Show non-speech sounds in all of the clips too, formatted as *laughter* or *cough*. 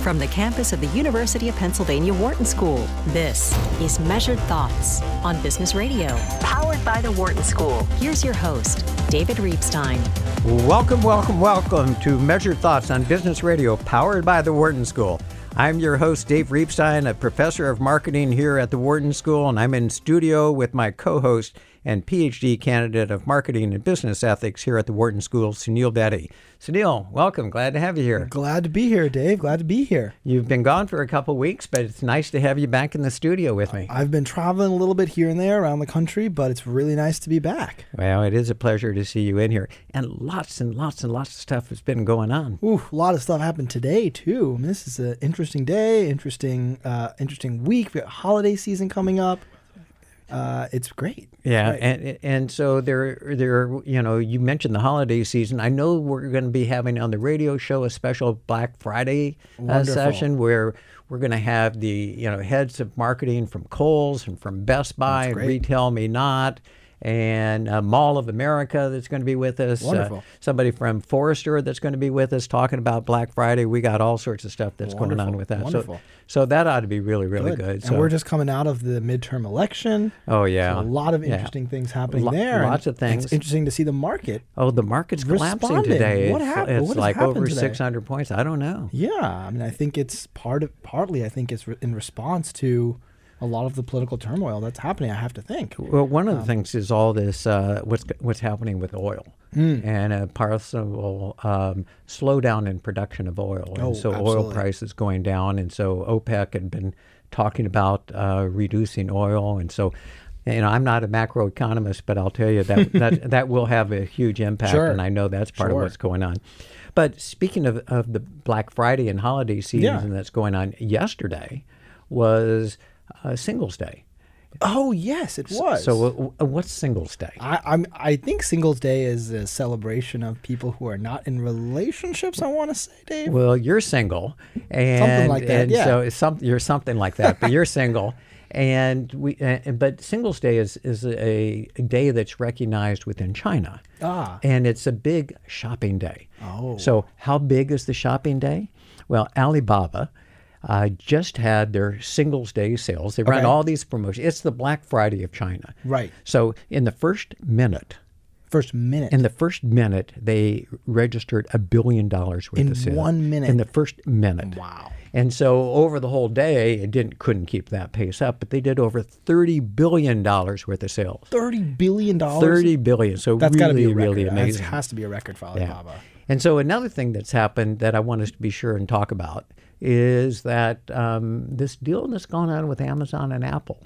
from the campus of the University of Pennsylvania Wharton School. This is Measured Thoughts on Business Radio, powered by the Wharton School. Here's your host, David Reibstein. Welcome, welcome, welcome to Measured Thoughts on Business Radio, powered by the Wharton School. I'm your host, Dave Reibstein, a professor of marketing here at the Wharton School, and I'm in studio with my co host and PhD candidate of marketing and business ethics here at the Wharton School, Sunil Betty. Sunil, welcome. Glad to have you here. Glad to be here, Dave. Glad to be here. You've been gone for a couple weeks, but it's nice to have you back in the studio with me. I've been traveling a little bit here and there around the country, but it's really nice to be back. Well, it is a pleasure to see you in here. And lots and lots and lots of stuff has been going on. Ooh, a lot of stuff happened today too. I mean, this is an interesting day, interesting, uh, interesting week. We got holiday season coming up. Uh, it's great. Yeah, Right. and and so there there you know you mentioned the holiday season. I know we're going to be having on the radio show a special Black Friday uh, session where we're going to have the you know heads of marketing from Kohl's and from Best Buy and. Retail Me Not and uh, Mall of America that's going to be with us. Uh, Wonderful. somebody from Forrester that's going to be with us talking about Black Friday. We got all sorts of stuff that's going on with that. wonderful. So so that ought to be really really good. And So we're just coming out of the midterm election. oh yeah, So a lot of Yeah. interesting things happening Lo- there. lots of things. It's interesting to see the market. Oh, the market's collapsing today. What it's happened? it's What has like happened over today? 600 points. I don't know. Yeah, I mean, I think it's part of partly. I think it's re- in response to a lot of the political turmoil that's happening. I have to think. Well, one Um, of the things is all this uh, what's what's happening with oil Hmm. and a possible um, slowdown in production of oil, and Oh, so oil prices going down, and so OPEC had been talking about uh, reducing oil, and so. You know, I'm not a macroeconomist, but I'll tell you that *laughs* that, that will have a huge impact, Sure. and I know that's part of what's going on. But speaking of, of the Black Friday and holiday season that's going on, yesterday was uh, Singles Day. Oh yes, it was. So, uh, what's Singles Day? I, I'm. I think Singles Day is a celebration of people who are not in relationships. I want to say, Dave. Well, you're single, and something like that, and yeah. so it's some, you're something like that, but you're single, *laughs* and we. Uh, but Singles Day is is a, a day that's recognized within China, Ah. and it's a big shopping day. Oh. So how big is the shopping day? Well, Alibaba. Uh, just had their Singles Day sales. They run Okay. all these promotions. It's the Black Friday of China. Right. So in the first minute, First minute. in the first minute, they registered a billion dollars worth In of sales. In one minute? In the first minute. Wow. And so over the whole day, it didn't couldn't keep that pace up, but they did over thirty billion dollars worth of sales. Thirty billion dollars. Thirty billion. So That's got to be a record. really That amazing. has to be a record for Yeah. Alibaba. And so another thing that's happened that I want us to be sure and talk about is that um, this deal that's going on with Amazon and Apple,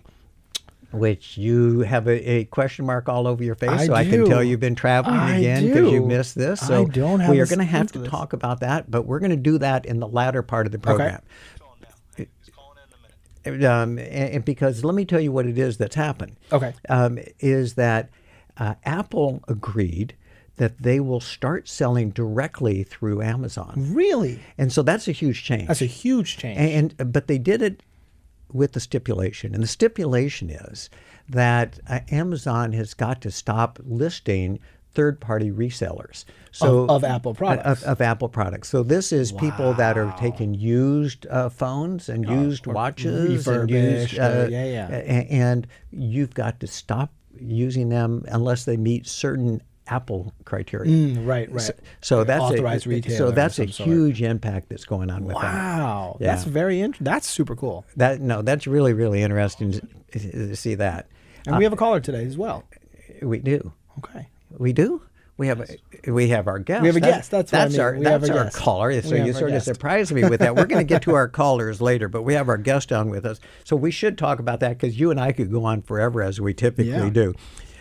which you have a, a question mark all over your face, I so I can tell you've been traveling I again because you missed this. I So don't have we are going to have to this. talk about that, but we're going to do that in the latter part of the program. Um, and, and because let me tell you what it is that's happened Okay. um, is that uh, Apple agreed that they will start selling directly through Amazon, Really? and so that's a huge change. That's a huge change. and, and but they did it with the stipulation, and the stipulation is that uh, Amazon has got to stop listing third-party resellers. So of Apple products. of Apple products. So this is people that are taking used uh, phones and used watches and used, uh, uh, yeah, yeah. and you've got to stop using them unless they meet certain Apple criteria. Mm, right, right. So, so that's Authorized a, retailer So that's a sort. huge impact that's going on with that. Wow, Yeah. that's very interesting. That's super cool. That no, that's really really interesting to, to see that. And we have a caller today as well. We do, Okay. we do. We have a, we have our guest. We have a guest, that's what I that's mean. our We that's our guest. caller. So you sort of surprised me with that. We're going to get to our *laughs* callers later, but we have our guest on with us. So we should talk about that because you and I could go on forever as we typically Yeah. do.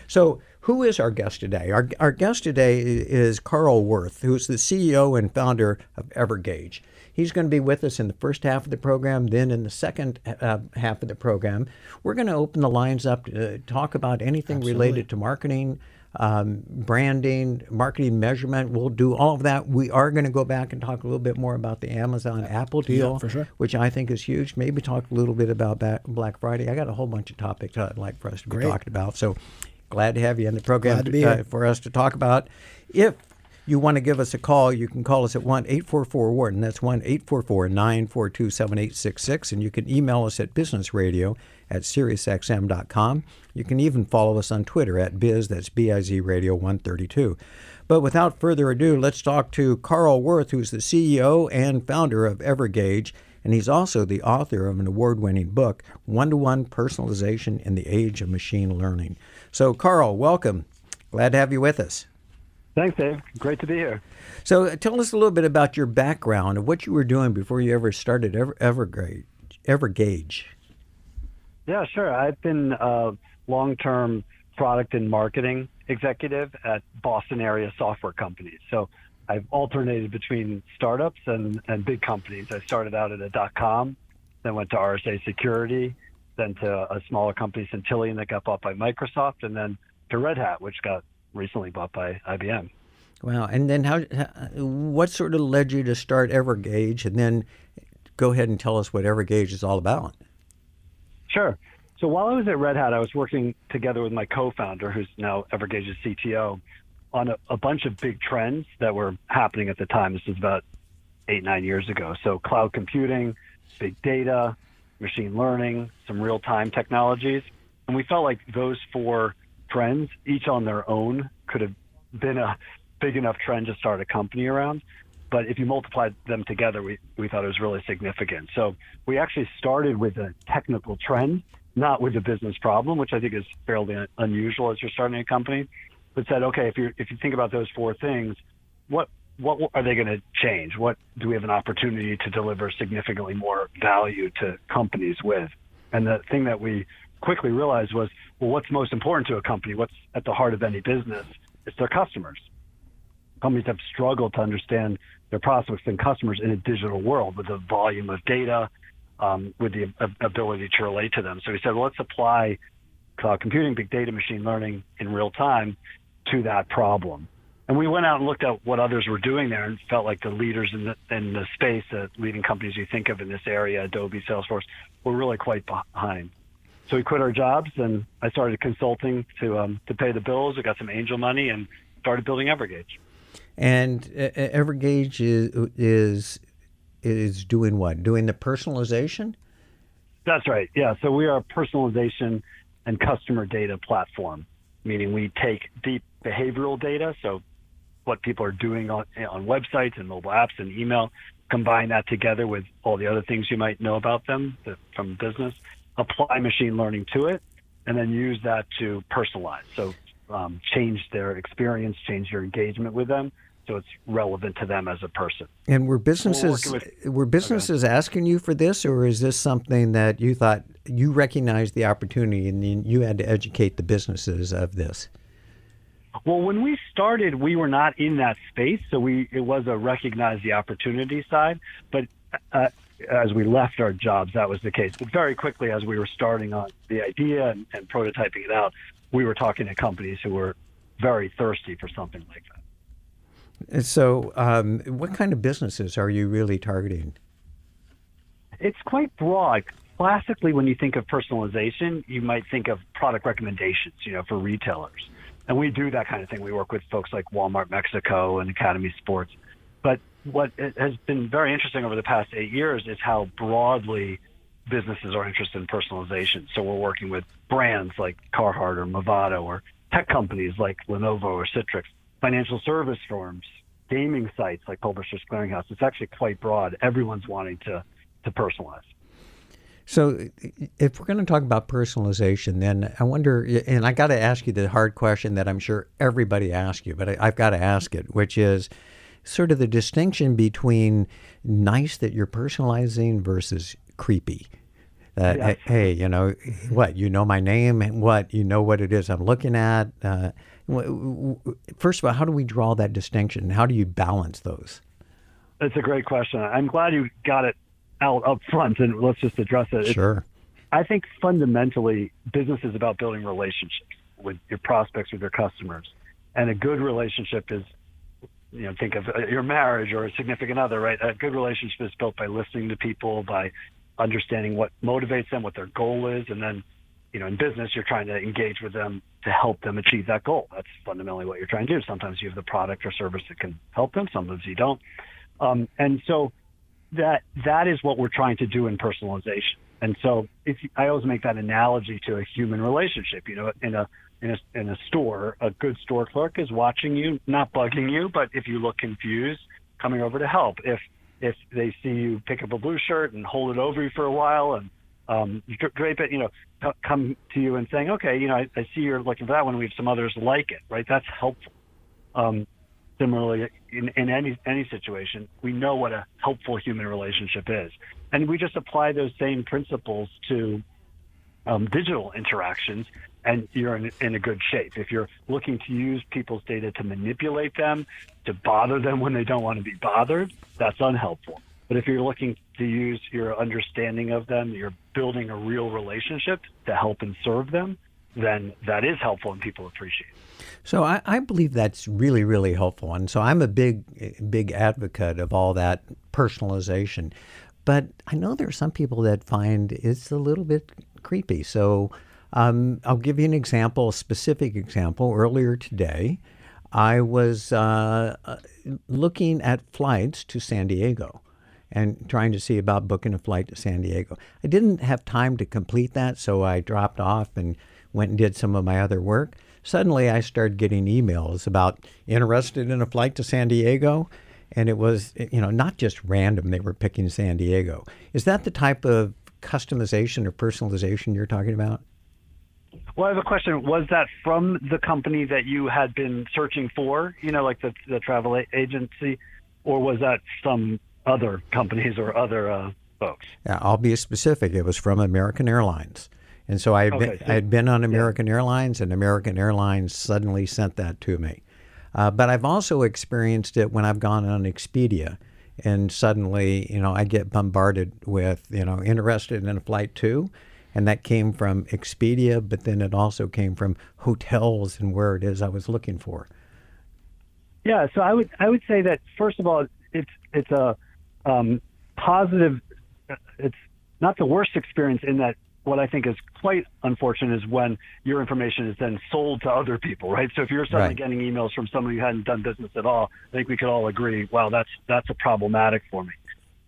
So who is our guest today? Our our guest today is Karl Wirth, who's the CEO and founder of Evergage. He's going to be with us in the first half of the program. Then, in the second uh, half of the program, we're going to open the lines up to talk about anything related to marketing, um, branding, marketing measurement. We'll do all of that. We are going to go back and talk a little bit more about the Amazon Apple deal, for sure. which I think is huge. Maybe talk a little bit about Black Friday. I got a whole bunch of topics I'd like for us to be Great. talking about. So glad to have you in the program to uh, for us to talk about. If you want to give us a call, you can call us at 1 844 Wharton. That's 1 844 942 7866. And you can email us at businessradio at SiriusXM.com. You can even follow us on Twitter at biz, that's B I Z Radio 132. But without further ado, let's talk to Karl Wirth, who's the CEO and founder of Evergage. And he's also the author of an award winning book, One to One Personalization in the Age of Machine Learning. So, Karl, welcome. Glad to have you with us. Thanks, Dave. Great to be here. So, uh, tell us a little bit about your background and what you were doing before you ever started Ever, Evergage. Evergage. Yeah, sure. I've been a long term product and marketing executive at Boston area software companies. So, I've alternated between startups and, and big companies. I started out at a dot com, then went to RSA Security, then to a smaller company, Centillion, that got bought by Microsoft, and then to Red Hat, which got recently bought by IBM. Wow. And then how, what sort of led you to start Evergage? And then go ahead and tell us what Evergage is all about. Sure. So while I was at Red Hat, I was working together with my co-founder, who's now Evergage's CTO, on a, a bunch of big trends that were happening at the time. This was about eight, nine years ago. So cloud computing, big data, machine learning, some real-time technologies. And we felt like those four trends, each on their own, could have been a big enough trend to start a company around. But if you multiplied them together, we, we thought it was really significant. So we actually started with a technical trend, not with a business problem, which I think is fairly unusual as you're starting a company. But said, okay, if you if you think about those four things, what what are they going to change? What do we have an opportunity to deliver significantly more value to companies with? And the thing that we quickly realized was, well, what's most important to a company? What's at the heart of any business? It's their customers. Companies have struggled to understand their prospects and customers in a digital world with the volume of data, um, with the ability to relate to them. So we said, well, let's apply cloud computing, big data, machine learning in real time to that problem. And we went out and looked at what others were doing there and felt like the leaders in the, in the space, the leading companies you think of in this area, Adobe, Salesforce, were really quite behind. So we quit our jobs and I started consulting to um, to pay the bills. I got some angel money and started building Evergage. And uh, Evergage is is is doing what? Doing the personalization? That's right. Yeah. So we are a personalization and customer data platform, meaning we take deep behavioral data, so what people are doing on on websites and mobile apps and email, combine that together with all the other things you might know about them from business, apply machine learning to it, and then use that to personalize. So um, change their experience, change your engagement with them, so it's relevant to them as a person. And were businesses with, were businesses okay. asking you for this, or is this something that you thought you recognized the opportunity and you had to educate the businesses of this? Well, when we started, we were not in that space, so we it was a recognize the opportunity side. But uh, as we left our jobs, that was the case. But very quickly, as we were starting on the idea and, and prototyping it out, we were talking to companies who were very thirsty for something like that. So, um, what kind of businesses are you really targeting? It's quite broad. Classically, when you think of personalization, you might think of product recommendations, you know, for retailers. And we do that kind of thing. We work with folks like Walmart Mexico and Academy Sports. But what has been very interesting over the past eight years is how broadly businesses are interested in personalization. So we're working with brands like Carhartt or Movado or tech companies like Lenovo or Citrix, financial service firms, gaming sites like Publishers Clearinghouse. It's actually quite broad. Everyone's wanting to, to personalize. So, if we're going to talk about personalization, then I wonder, and I got to ask you the hard question that I'm sure everybody asks you, but I, I've got to ask it, which is sort of the distinction between nice that you're personalizing versus creepy. That yes. hey, you know what? You know my name. And What you know what it is I'm looking at. Uh, first of all, how do we draw that distinction? How do you balance those? That's a great question. I'm glad you got it out up front, and let's just address it. Sure. It's, I think fundamentally, business is about building relationships with your prospects, with your customers, and a good relationship is you know, think of uh, your marriage or a significant other, right? A good relationship is built by listening to people, by understanding what motivates them, what their goal is, and then you know, in business, you're trying to engage with them to help them achieve that goal. That's fundamentally what you're trying to do. Sometimes you have the product or service that can help them. Sometimes you don't. Um, and so that that is what we're trying to do in personalization. And so if you, I always make that analogy to a human relationship. You know, in a in a in a store, a good store clerk is watching you, not bugging you, but if you look confused, coming over to help. If if they see you pick up a blue shirt and hold it over you for a while and um, drape it, you know, come to you and saying, okay, you know, I, I see you're looking for that one. We have some others like it, right? That's helpful. Um, similarly, in, in any any situation, we know what a helpful human relationship is, and we just apply those same principles to um, digital interactions, and you're in, in a good shape. If you're looking to use people's data to manipulate them, to bother them when they don't want to be bothered, that's unhelpful. But if you're looking to use your understanding of them, you're building a real relationship to help and serve them, then that is helpful and people appreciate it. So I, I, believe that's really, really helpful. And so I'm a big, big advocate of all that personalization. But I know there are some people that find it's a little bit creepy. So um, I'll give you an example, a specific example. Earlier today, I was uh, looking at flights to San Diego and trying to see about booking a flight to San Diego. I didn't have time to complete that, so I dropped off and went and did some of my other work. Suddenly, I started getting emails about interested in a flight to San Diego. And it was, you know, not just random, they were picking San Diego. Is that the type of customization or personalization you're talking about? Well, I have a question. Was that from the company that you had been searching for, you know, like the, the travel agency, or was that some other companies or other uh, folks? Yeah, I'll be specific. It was from American Airlines. And so I had, okay, been, so, I had been on American yeah. Airlines, and American Airlines suddenly sent that to me. Uh, but I've also experienced it when I've gone on Expedia, and suddenly, you know, I get bombarded with, you know, interested in a flight too, and that came from Expedia, but then it also came from hotels and where it is I was looking for. Yeah, so I would I would say that first of all, it's it's a um, positive. It's not the worst experience in that what I think is quite unfortunate is when your information is then sold to other people, right? So if you're suddenly right. getting emails from someone who hadn't done business at all, I think we could all agree, wow, that's that's a problematic for me.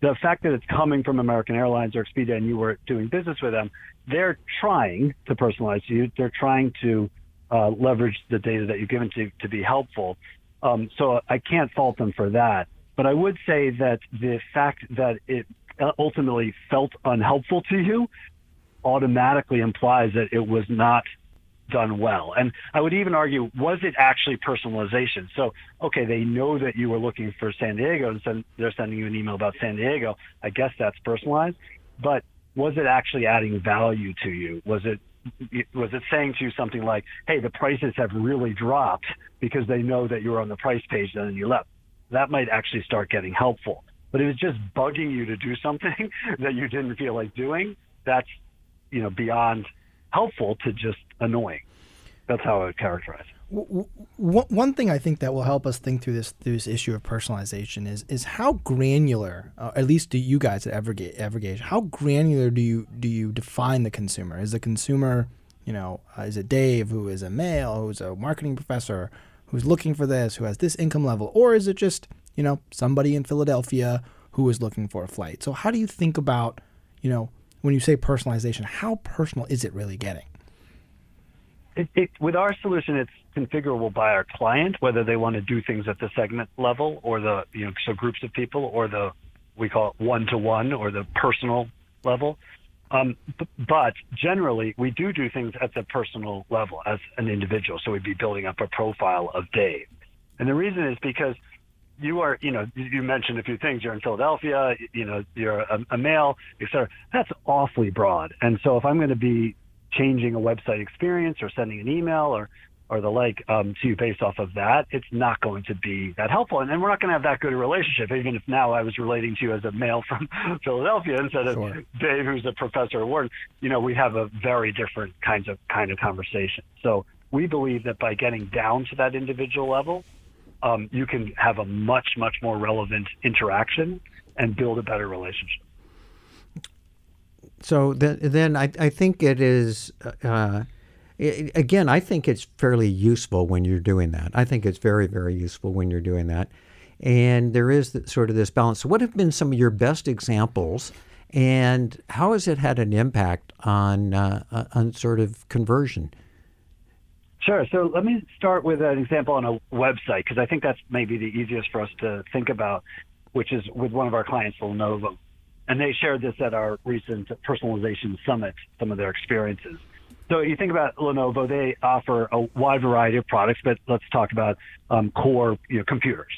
The fact that it's coming from American Airlines or Expedia and you were doing business with them, they're trying to personalize you. They're trying to uh, leverage the data that you've given to to be helpful. Um, so I can't fault them for that. But I would say that the fact that it ultimately felt unhelpful to you automatically implies that it was not done well. And I would even argue, was it actually personalization? So, okay, they know that you were looking for San Diego and send, they're sending you an email about San Diego. I guess that's personalized. But was it actually adding value to you? Was it was it saying to you something like, "Hey, the prices have really dropped because they know that you were on the price page and then you left"? That might actually start getting helpful. But if it's just bugging you to do something *laughs* that you didn't feel like doing, that's you know beyond helpful to just annoying. That's how I would characterize it. One thing I think that will help us think through this through this issue of personalization is is how granular, uh, at least do you guys at Evergage, Evergage, how granular do you do you define the consumer? Is the consumer, you know, uh, is it Dave who is a male, who's a marketing professor, who's looking for this, who has this income level, or is it just you know somebody in Philadelphia who is looking for a flight? So how do you think about you know when you say personalization, how personal is it really getting? It, it, with our solution, it's configurable by our client, whether they want to do things at the segment level or the, you know, so groups of people or the, we call it one to one or the personal level. Um, but generally, we do do things at the personal level as an individual. So we'd be building up a profile of Dave. And the reason is because you are, you know, you mentioned a few things. You're in Philadelphia, you know, you're a, a male, et cetera. That's awfully broad. And so if I'm going to be changing a website experience or sending an email or or the like um, to you based off of that, it's not going to be that helpful. And then we're not going to have that good a relationship, even if now I was relating to you as a male from *laughs* Philadelphia instead of sure. Dave, who's a professor at Wharton. You know, we have a very different kinds of kind of conversation. So we believe that by getting down to that individual level, um, you can have a much, much more relevant interaction and build a better relationship. So then, I, I think it is. Uh, it, again, I think it's fairly useful when you're doing that. I think it's very, very useful when you're doing that. And there is the, sort of this balance. So what have been some of your best examples, and how has it had an impact on uh, uh on sort of conversion? Sure. So let me start with an example on a website because I think that's maybe the easiest for us to think about, which is with one of our clients, Lenovo. And they shared this at our recent personalization summit, some of their experiences. So you think about Lenovo, they offer a wide variety of products, but let's talk about um, core you know, computers.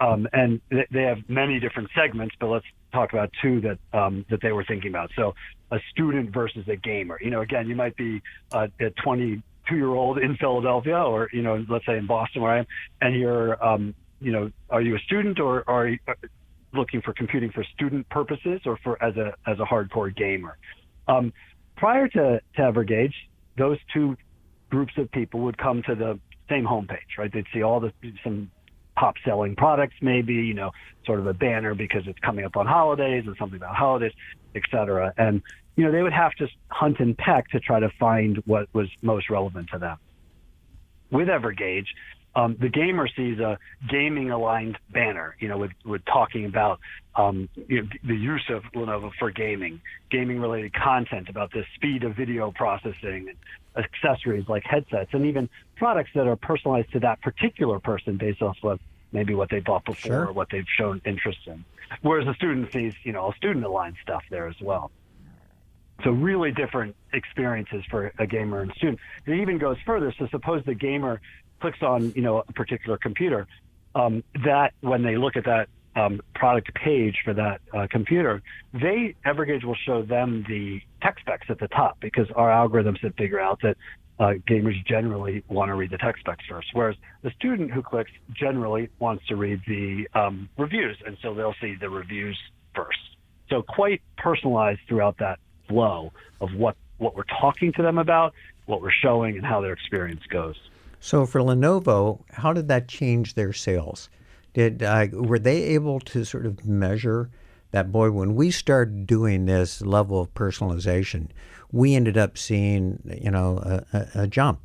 Um, and they have many different segments, but let's talk about two that um, that they were thinking about. So a student versus a gamer. You know, again, you might be uh, a 22 year old in Philadelphia, or you know, let's say in Boston where I am, and you're, um, you know, are you a student or are you uh, looking for computing for student purposes or for as a as a hardcore gamer? Um, prior to, to Evergage, those two groups of people would come to the same homepage, right? They'd see all the some top selling products, maybe, you know, sort of a banner because it's coming up on holidays and something about holidays, et cetera. And, you know, they would have to hunt and peck to try to find what was most relevant to them. With Evergage, um, the gamer sees a gaming aligned banner, you know, with, with talking about um, you know, the use of Lenovo for gaming, gaming related content about the speed of video processing, accessories like headsets, and even products that are personalized to that particular person based off of maybe what they bought before sure. or what they've shown interest in. Whereas the student sees, you know, student aligned stuff there as well. So really different experiences for a gamer and student. It even goes further. So suppose the gamer clicks on you know a particular computer, um, that when they look at that um, product page for that uh, computer, they Evergage will show them the tech specs at the top because our algorithms have figured out that uh, gamers generally want to read the tech specs first, whereas the student who clicks generally wants to read the um, reviews, and so they'll see the reviews first. So quite personalized throughout that flow of what what we're talking to them about, what we're showing, and how their experience goes. So for Lenovo, how did that change their sales? Did uh, were they able to sort of measure that? Boy, when we started doing this level of personalization, we ended up seeing you know a, a, jump.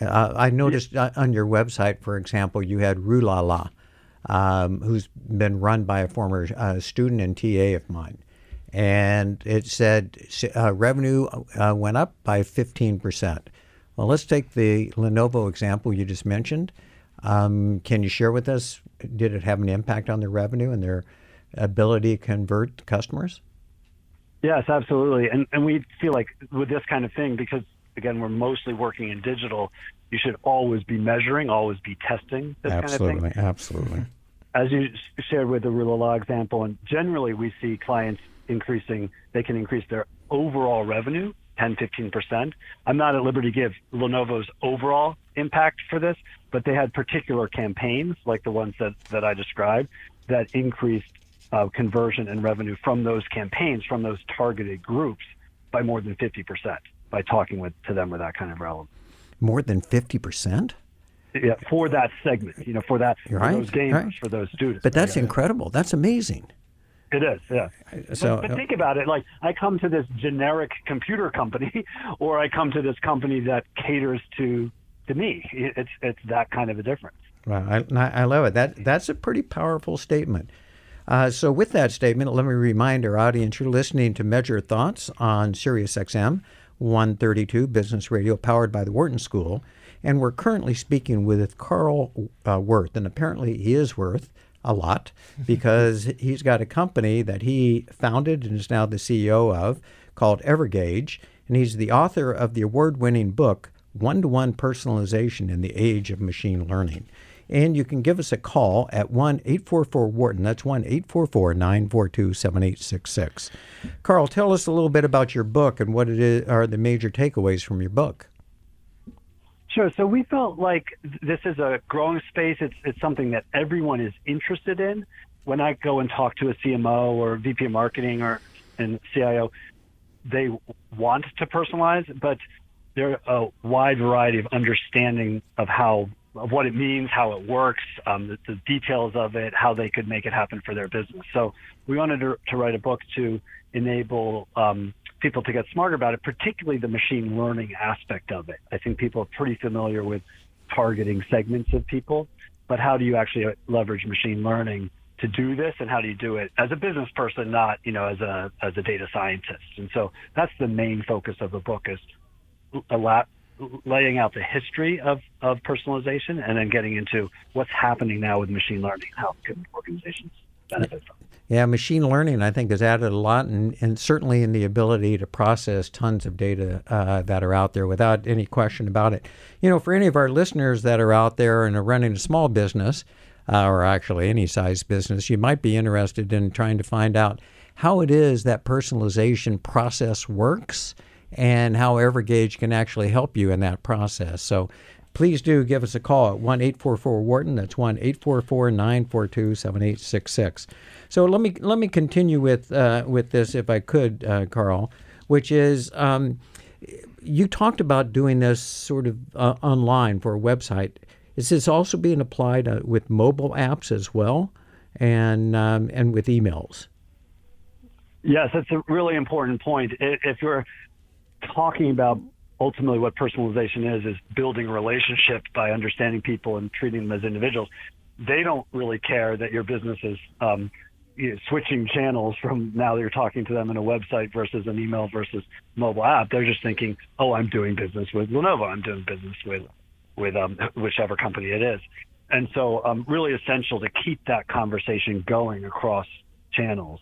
Uh, I noticed uh, on your website, for example, you had Rue La La, um, who's been run by a former uh, student and TA of mine, and it said uh, revenue uh, went up by fifteen percent. Well, let's take the Lenovo example you just mentioned. Um, can you share with us, did it have an impact on their revenue and their ability to convert customers? Yes, absolutely. And, and we feel like with this kind of thing, because again, we're mostly working in digital, you should always be measuring, always be testing this absolutely, kind of thing. Absolutely. As you shared with the Rue La La example, and generally we see clients increasing, they can increase their overall revenue 10, 15%. I'm not at liberty to give Lenovo's overall impact for this, but they had particular campaigns like the ones that, that I described that increased uh, conversion and revenue from those campaigns, from those targeted groups by more than 50% by talking with to them with that kind of relevance. More than 50%? Yeah, for that segment, you know, for that, right, for those gamers, right. for those students. But that's yeah. incredible. That's amazing. It is, yeah. So, but, but, think about it. Like, I come to this generic computer company, *laughs* or I come to this company that caters to to me. It's it's that kind of a difference. Wow, I, I love it. That that's a pretty powerful statement. Uh, so, with that statement, let me remind our audience you're listening to Measure Thoughts on Sirius XM 132 Business Radio, powered by the Wharton School. And we're currently speaking with Karl uh, Wirth, and apparently he is Worth a lot *laughs* because he's got a company that he founded and is now the CEO of called Evergage. And he's the author of the award winning book, One to One Personalization in the Age of Machine Learning. And you can give us a call at 1 844 Wharton. That's 1 844 942 7866. Karl, tell us a little bit about your book and what it is, are the major takeaways from your book. Sure. So we felt like this is a growing space. It's it's something that everyone is interested in. When I go and talk to a CMO or VP of marketing or and CIO, they want to personalize, but there are a wide variety of understanding of how of what it means, how it works, um, the, the, details of it, how they could make it happen for their business. So we wanted to, to write a book to enable um, people to get smarter about it, particularly the machine learning aspect of it. I think people are pretty familiar with targeting segments of people, but how do you actually leverage machine learning to do this and how do you do it as a business person, not, you know, as a, as a data scientist. And so that's the main focus of the book is a lot, laying out the history of, of personalization and then getting into what's happening now with machine learning, how can organizations benefit from. Yeah, machine learning, I think, has added a lot, and, and certainly in the ability to process tons of data uh, that are out there without any question about it. You know, for any of our listeners that are out there and are running a small business, uh, or actually any size business, you might be interested in trying to find out how it is that personalization process works and how Evergage can actually help you in that process. So please do give us a call at 1 844 Wharton. That's 1 844 942 7866. So let me let me continue with uh, with this, if I could, uh, Karl, which is um, you talked about doing this sort of uh, online for a website. Is this also being applied uh, with mobile apps as well, and um, and with emails? Yes, that's a really important point. If you're talking about ultimately what personalization is is building a relationship by understanding people and treating them as individuals they don't really care that your business is um, you know, switching channels from now that you're talking to them in a website versus an email versus mobile app. They're just thinking, oh, I'm doing business with Lenovo. I'm doing business with with um, whichever company it is. And so, um, really essential to keep that conversation going across channels.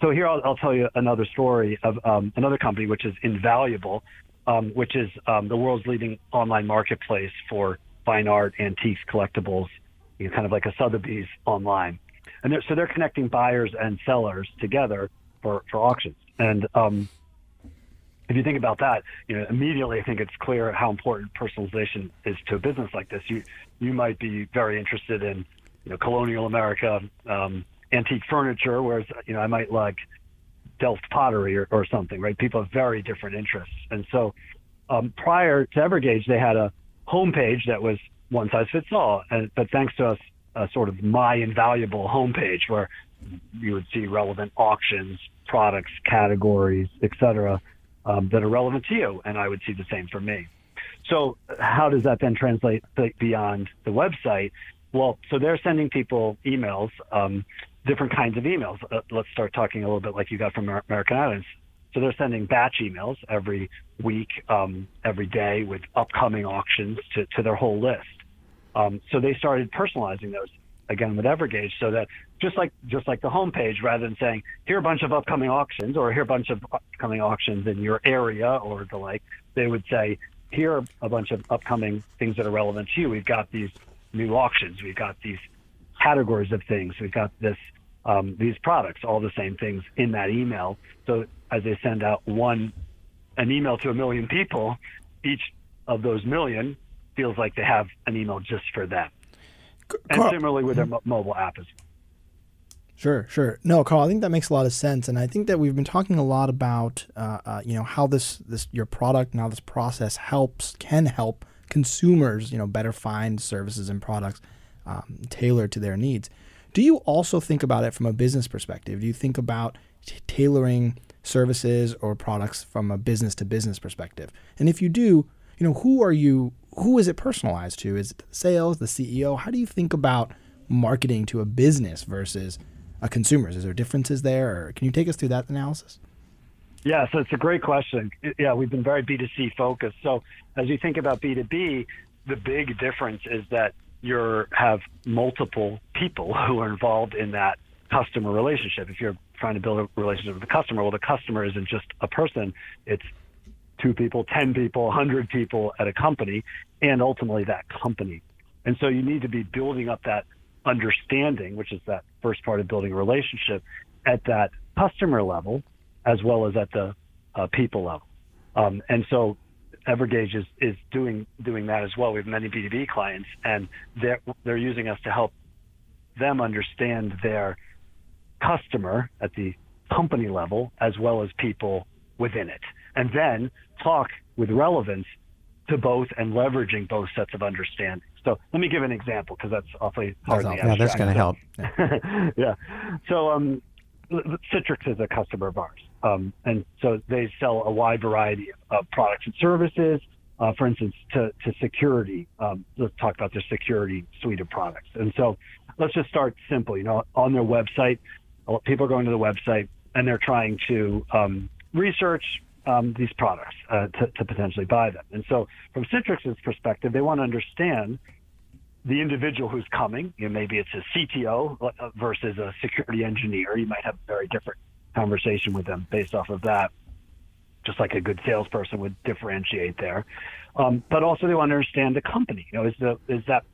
So here I'll, I'll tell you another story of um, another company, which is Invaluable um, which is um, the world's leading online marketplace for fine art, antiques, collectibles, you know, kind of like a Sotheby's online. And they're, so they're connecting buyers and sellers together for, for auctions. And um, if you think about that, you know, immediately I think it's clear how important personalization is to a business like this. You you might be very interested in, you know, colonial America, um, antique furniture, whereas you know I might like Delft pottery or, or something, right? People have very different interests. And so um, prior to Evergage, they had a homepage that was one size fits all. And, but thanks to us, a sort of my invaluable homepage where you would see relevant auctions, products, categories, et cetera, um, that are relevant to you. And I would see the same for me. So how does that then translate beyond the website? Well, so they're sending people emails um, different kinds of emails. Uh, let's start talking a little bit like you got from American Airlines. So they're sending batch emails every week, um, every day with upcoming auctions to, to their whole list. Um, so they started personalizing those again with Evergage, so that just like just like the homepage, rather than saying here are a bunch of upcoming auctions or here are a bunch of upcoming auctions in your area or the like, they would say here are a bunch of upcoming things that are relevant to you. We've got these new auctions, we've got these categories of things. We've got this um, these products, all the same things in that email. So as they send out one an email to a million people, each of those million feels like they have an email just for them. And similarly with their mo- mobile app as well. Sure, sure. No, Karl, I think that makes a lot of sense, and I think that we've been talking a lot about, uh, uh, you know, how this this your product and how this process helps can help consumers, you know, better find services and products um, tailored to their needs. Do you also think about it from a business perspective? Do you think about t- tailoring services or products from a business to business perspective? And if you do, you know, who are you? Who is it personalized to? Is it sales, the CEO? How do you think about marketing to a business versus a consumers? Is there differences there, or can you take us through that analysis? Yeah, so it's a great question. Yeah, we've been very B2C focused. So as you think about B2B, the big difference is that you have multiple people *laughs* who are involved in that customer relationship. If you're trying to build a relationship with the customer, well, the customer isn't just a person; it's two people, ten people, hundred people at a company, and ultimately that company. And so you need to be building up that understanding, which is that first part of building a relationship, at that customer level as well as at the uh, people level. Um, and so Evergage is, is doing doing that as well. We have many B2B clients, and they're they're using us to help them understand their customer at the company level as well as people within it, and then talk with relevance to both and leveraging both sets of understanding. So let me give an example because that's awfully hard. That's yeah, that's going to help. Yeah. *laughs* yeah. So um, Citrix is a customer of ours. Um, and so they sell a wide variety of products and services. Uh, for instance, to, to security. Um, let's talk about their security suite of products. And so let's just start simple. You know, on their website, people are going to the website and they're trying to um, research um, these products uh, to, to potentially buy them. And so, from Citrix's perspective, they want to understand the individual who's coming. You know, maybe it's a CTO versus a security engineer. You might have a very different conversation with them based off of that, just like a good salesperson would differentiate there. Um, but also they want to understand the company. You know, is the is that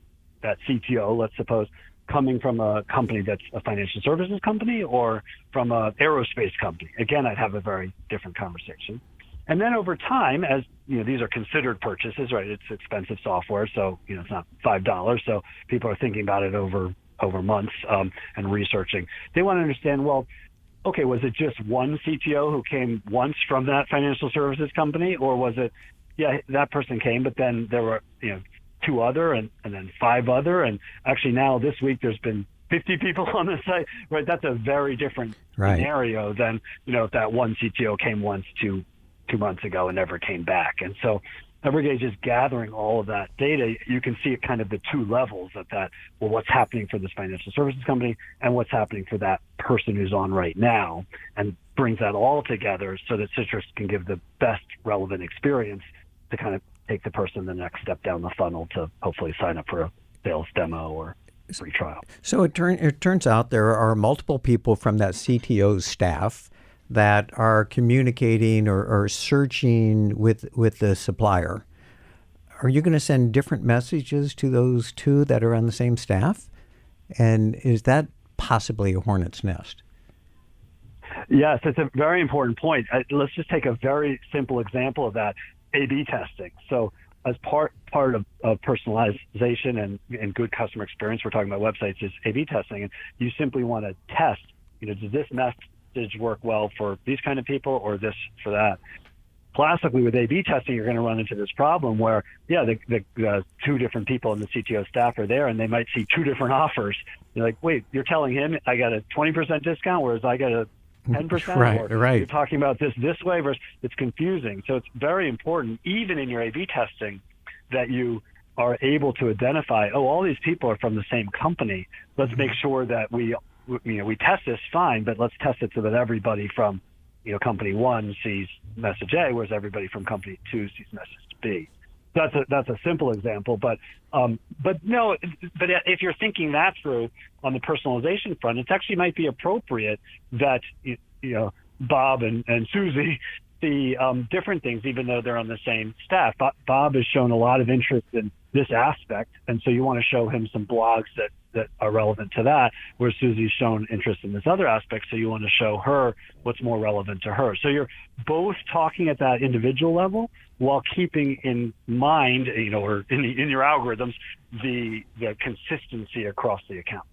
that CTO, let's suppose, coming from a company that's a financial services company or from a aerospace company? Again, I'd have a very different conversation. And then over time, as you know, these are considered purchases, right? It's expensive software, so you know it's not five dollars. So people are thinking about it over over months um, and researching. They want to understand, well, okay, was it just one CTO who came once from that financial services company, or was it, yeah, that person came, but then there were, you know, two other and, and then five other, and actually now this week there's been 50 people *laughs* on the site, right? That's a very different right. scenario than, you know, if that one CTO came once two, two months ago and never came back. And so Evergage is gathering all of that data. You can see it kind of the two levels of that. Well, what's happening for this financial services company and what's happening for that person who's on right now, and brings that all together so that Citrix can give the best relevant experience to kind of take the person the next step down the funnel to hopefully sign up for a sales demo or free trial. So it, turn, it turns out there are multiple people from that CTO's staff that are communicating or, or searching with with the supplier, are you going to send different messages to those two that are on the same staff? And is that possibly a hornet's nest? Yes, it's a very important point. Let's just take a very simple example of that: A/B testing. So, as part part of, of personalization and, and good customer experience, we're talking about websites is A/B testing, and you simply want to test. You know, does this mess work well for these kind of people or this for that. Classically, with A/B testing, you're going to run into this problem where, yeah, the, the uh, two different people in the CTO staff are there, and they might see two different *laughs* offers. You're like, wait, you're telling him I got a 20% discount, whereas I got a 10%. *laughs* Right, or right. You're talking about this this way versus it's confusing. So it's very important, even in your A/B testing, that you are able to identify, oh, all these people are from the same company. Let's mm-hmm. make sure that we you know, we test this fine, but let's test it so that everybody from, you know, company one sees message A, whereas everybody from company two sees message B. That's a that's a simple example, but um, but no, but if you're thinking that through on the personalization front, it actually might be appropriate that you, know Bob and, and Susie see um, different things, even though they're on the same staff. Bob has shown a lot of interest in this aspect, and so you want to show him some blogs that that are relevant to that, where Susie's shown interest in this other aspect, so you want to show her what's more relevant to her. So you're both talking at that individual level while keeping in mind, you know, or in, the, in your algorithms, the the consistency across the account.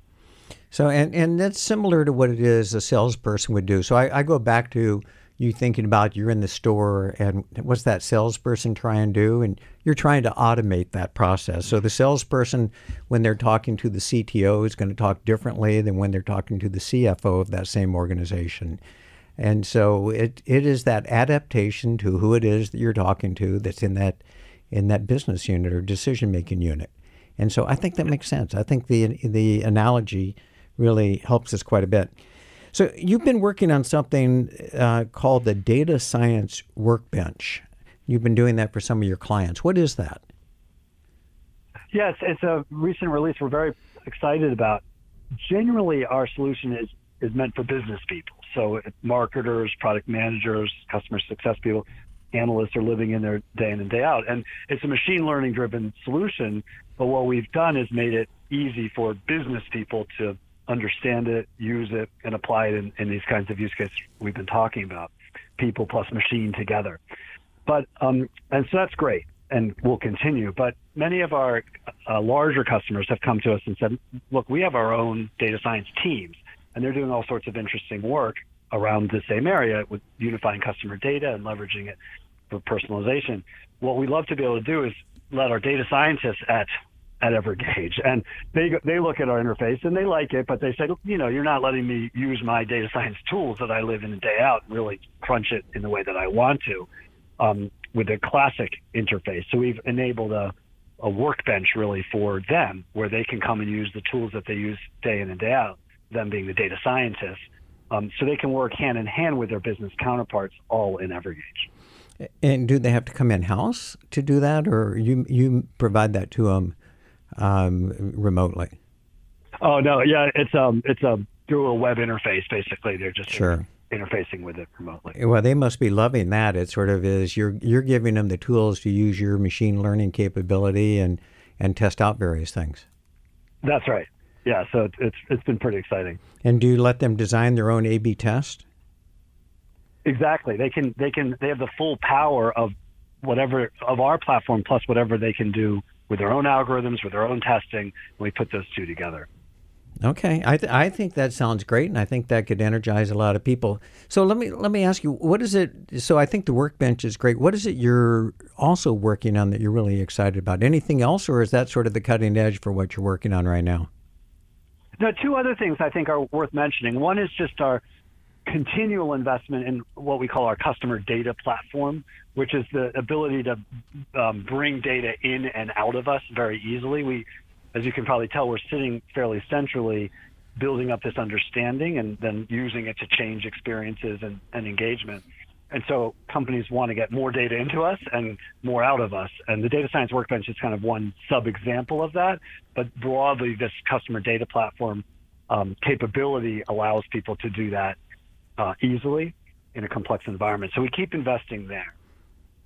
So, and, and that's similar to what it is a salesperson would do. So I, I go back to you thinking about you're in the store and what's that salesperson trying to do? And you're trying to automate that process. So the salesperson, when they're talking to the CTO, is going to talk differently than when they're talking to the CFO of that same organization. And so it, it is that adaptation to who it is that you're talking to that's in that in that business unit or decision making unit. And so I think that makes sense. I think the the analogy really helps us quite a bit. So you've been working on something uh, called the Data Science Workbench. You've been doing that for some of your clients. What is that? Yes, it's a recent release we're very excited about. Generally, our solution is is meant for business people. So marketers, product managers, customer success people, analysts are living in there day in and day out. And it's a machine learning driven solution. But what we've done is made it easy for business people to understand it, use it, and apply it in, in these kinds of use cases we've been talking about, people plus machine together. But um, and so that's great, and we'll continue. But many of our uh, larger customers have come to us and said, "Look, we have our own data science teams, and they're doing all sorts of interesting work around the same area with unifying customer data and leveraging it for personalization. What we love to be able to do is let our data scientists at at Evergage, and they they look at our interface and they like it, but they say, you know, you're not letting me use my data science tools that I live in and day out, and really crunch it in the way that I want to, um, with a classic interface. So we've enabled a a workbench really for them, where they can come and use the tools that they use day in and day out. Them being the data scientists, um, so they can work hand in hand with their business counterparts, all in every Evergage. And do they have to come in house to do that, or you you provide that to them um, remotely? Oh no, yeah, it's um, it's um, through a web interface. Basically, they're just sure. interfacing with it remotely. Well, they must be loving that. It sort of is you're you're giving them the tools to use your machine learning capability and and test out various things. That's right. Yeah, so it's it's, it's been pretty exciting. And do you let them design their own A/B test? Exactly. They can they can they have the full power of whatever of our platform plus whatever they can do with their own algorithms, with their own testing, and we put those two together. Okay, I, th- I think that sounds great, and I think that could energize a lot of people. So let me let me ask you, what is it? So I think the workbench is great. What is it you're also working on that you're really excited about? Anything else, or is that sort of the cutting edge for what you're working on right now? No, two other things I think are worth mentioning. One is just our continual investment in what we call our customer data platform, which is the ability to um, bring data in and out of us very easily. We, as you can probably tell, we're sitting fairly centrally, building up this understanding and then using it to change experiences and, and engagement. And so companies want to get more data into us and more out of us. And the data science workbench is kind of one sub example of that. But broadly, this customer data platform um, capability allows people to do that uh, easily in a complex environment. So we keep investing there.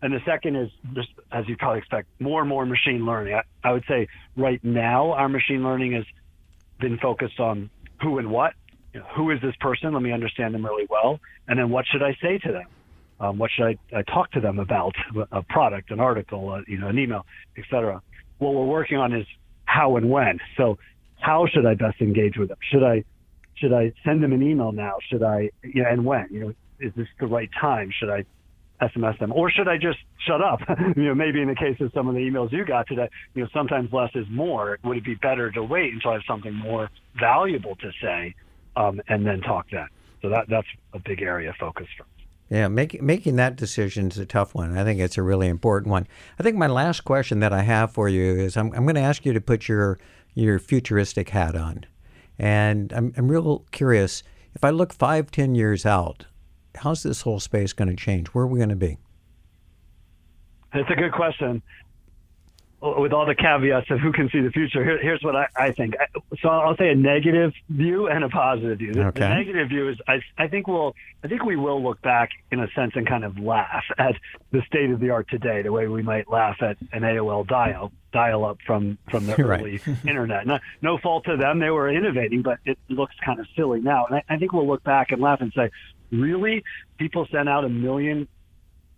And the second is just, as you probably expect, more and more machine learning. I, I would say right now our machine learning has been focused on who and what. You know, who is this person? Let me understand them really well. And then what should I say to them? Um, what should I, I, talk to them about? A product, an article, uh, you know, an email, etc. What we're working on is how and when. So how should I best engage with them? Should I should I send them an email now? Should I, you know, and when? You know, is this the right time? Should I SMS them, or should I just shut up? *laughs* you know, maybe in the case of some of the emails you got today, you know, sometimes less is more. Would it be better to wait until I have something more valuable to say, um, and then talk then? So that that's a big area of focus for. Yeah, making making that decision is a tough one. I think it's a really important one. I think my last question that I have for you is I'm I'm going to ask you to put your your futuristic hat on. And I'm, I'm real curious if I look five, ten years out, how's this whole space going to change? Where are we going to be? That's a good question. With all the caveats of who can see the future, here, here's what I, I, think. So I'll say a negative view and a positive view. The, okay. the negative view is I, I think we'll I think we will look back in a sense and kind of laugh at the state of the art today, the way we might laugh at an AOL dial dial up from from the *laughs* right. early internet. No, no fault to them; they were innovating, but it looks kind of silly now. And I, I think we'll look back and laugh and say, really, people sent out a million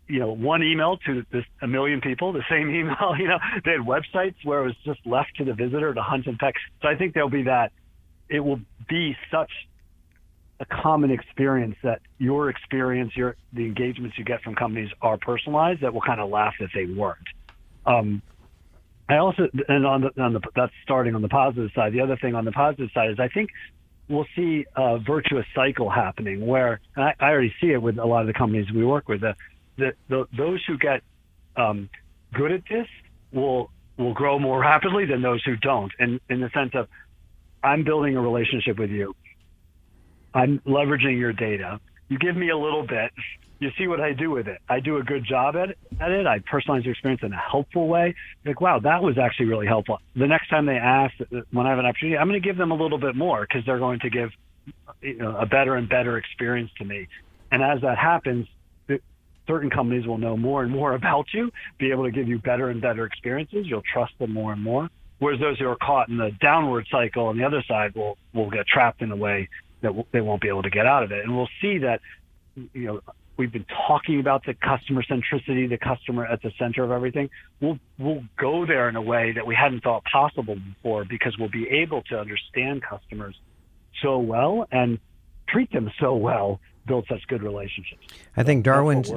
you know, one email to this, a million people, the same *laughs* email, you know, they had websites where it was just left to the visitor to hunt and peck. So I think there'll be that. It will be such a common experience that your experience, your the engagements you get from companies are personalized that will kind of laugh if they weren't. Um, I also, and on the, on the, that's starting on the positive side. The other thing on the positive side is I think we'll see a virtuous cycle happening where I, I already see it with a lot of the companies we work with. The, the, those who get um, good at this will will grow more *laughs* rapidly than those who don't. And in the sense of, I'm building a relationship with you. I'm leveraging your data. You give me a little bit. You see what I do with it. I do a good job at, at it. I personalize your experience in a helpful way. Like, wow, that was actually really helpful. The next time they ask, when I have an opportunity, I'm going to give them a little bit more because they're going to give you know, a better and better experience to me. And as that happens, certain companies will know more and more *laughs* about you, be able to give you better and better experiences. You'll trust them more and more. Whereas those who are caught in the downward cycle on the other side will will get trapped in a way that they won't be able to get out of it. And we'll see that, you know, we've been talking about the customer centricity, the customer at the center of everything. We'll we'll go there in a way that we hadn't thought possible before because we'll be able to understand customers so well and treat them so well build such good relationships. I think Darwin's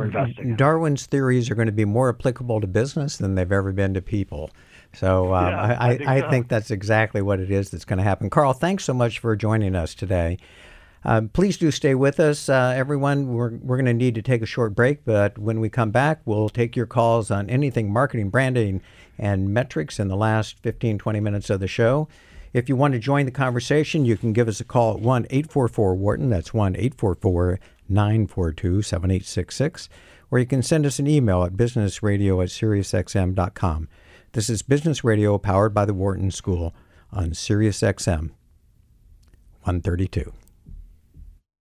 Darwin's theories are going to be more applicable to business than they've ever been to people. So um, Yeah, I, I think I, so. think that's exactly what it is that's going to happen. Karl, thanks so much for joining us today. Um, please do stay with us, uh, everyone. We're, we're going to need to take a short break, but when we come back, we'll take your calls on anything marketing, branding, and metrics in the last 15, 20 minutes of the show. If you want to join the conversation, you can give us a call at 1 844 Wharton. That's 1 844 942 7866. Or you can send us an email at businessradio at SiriusXM.com. This is Business Radio powered by the Wharton School on SiriusXM 132.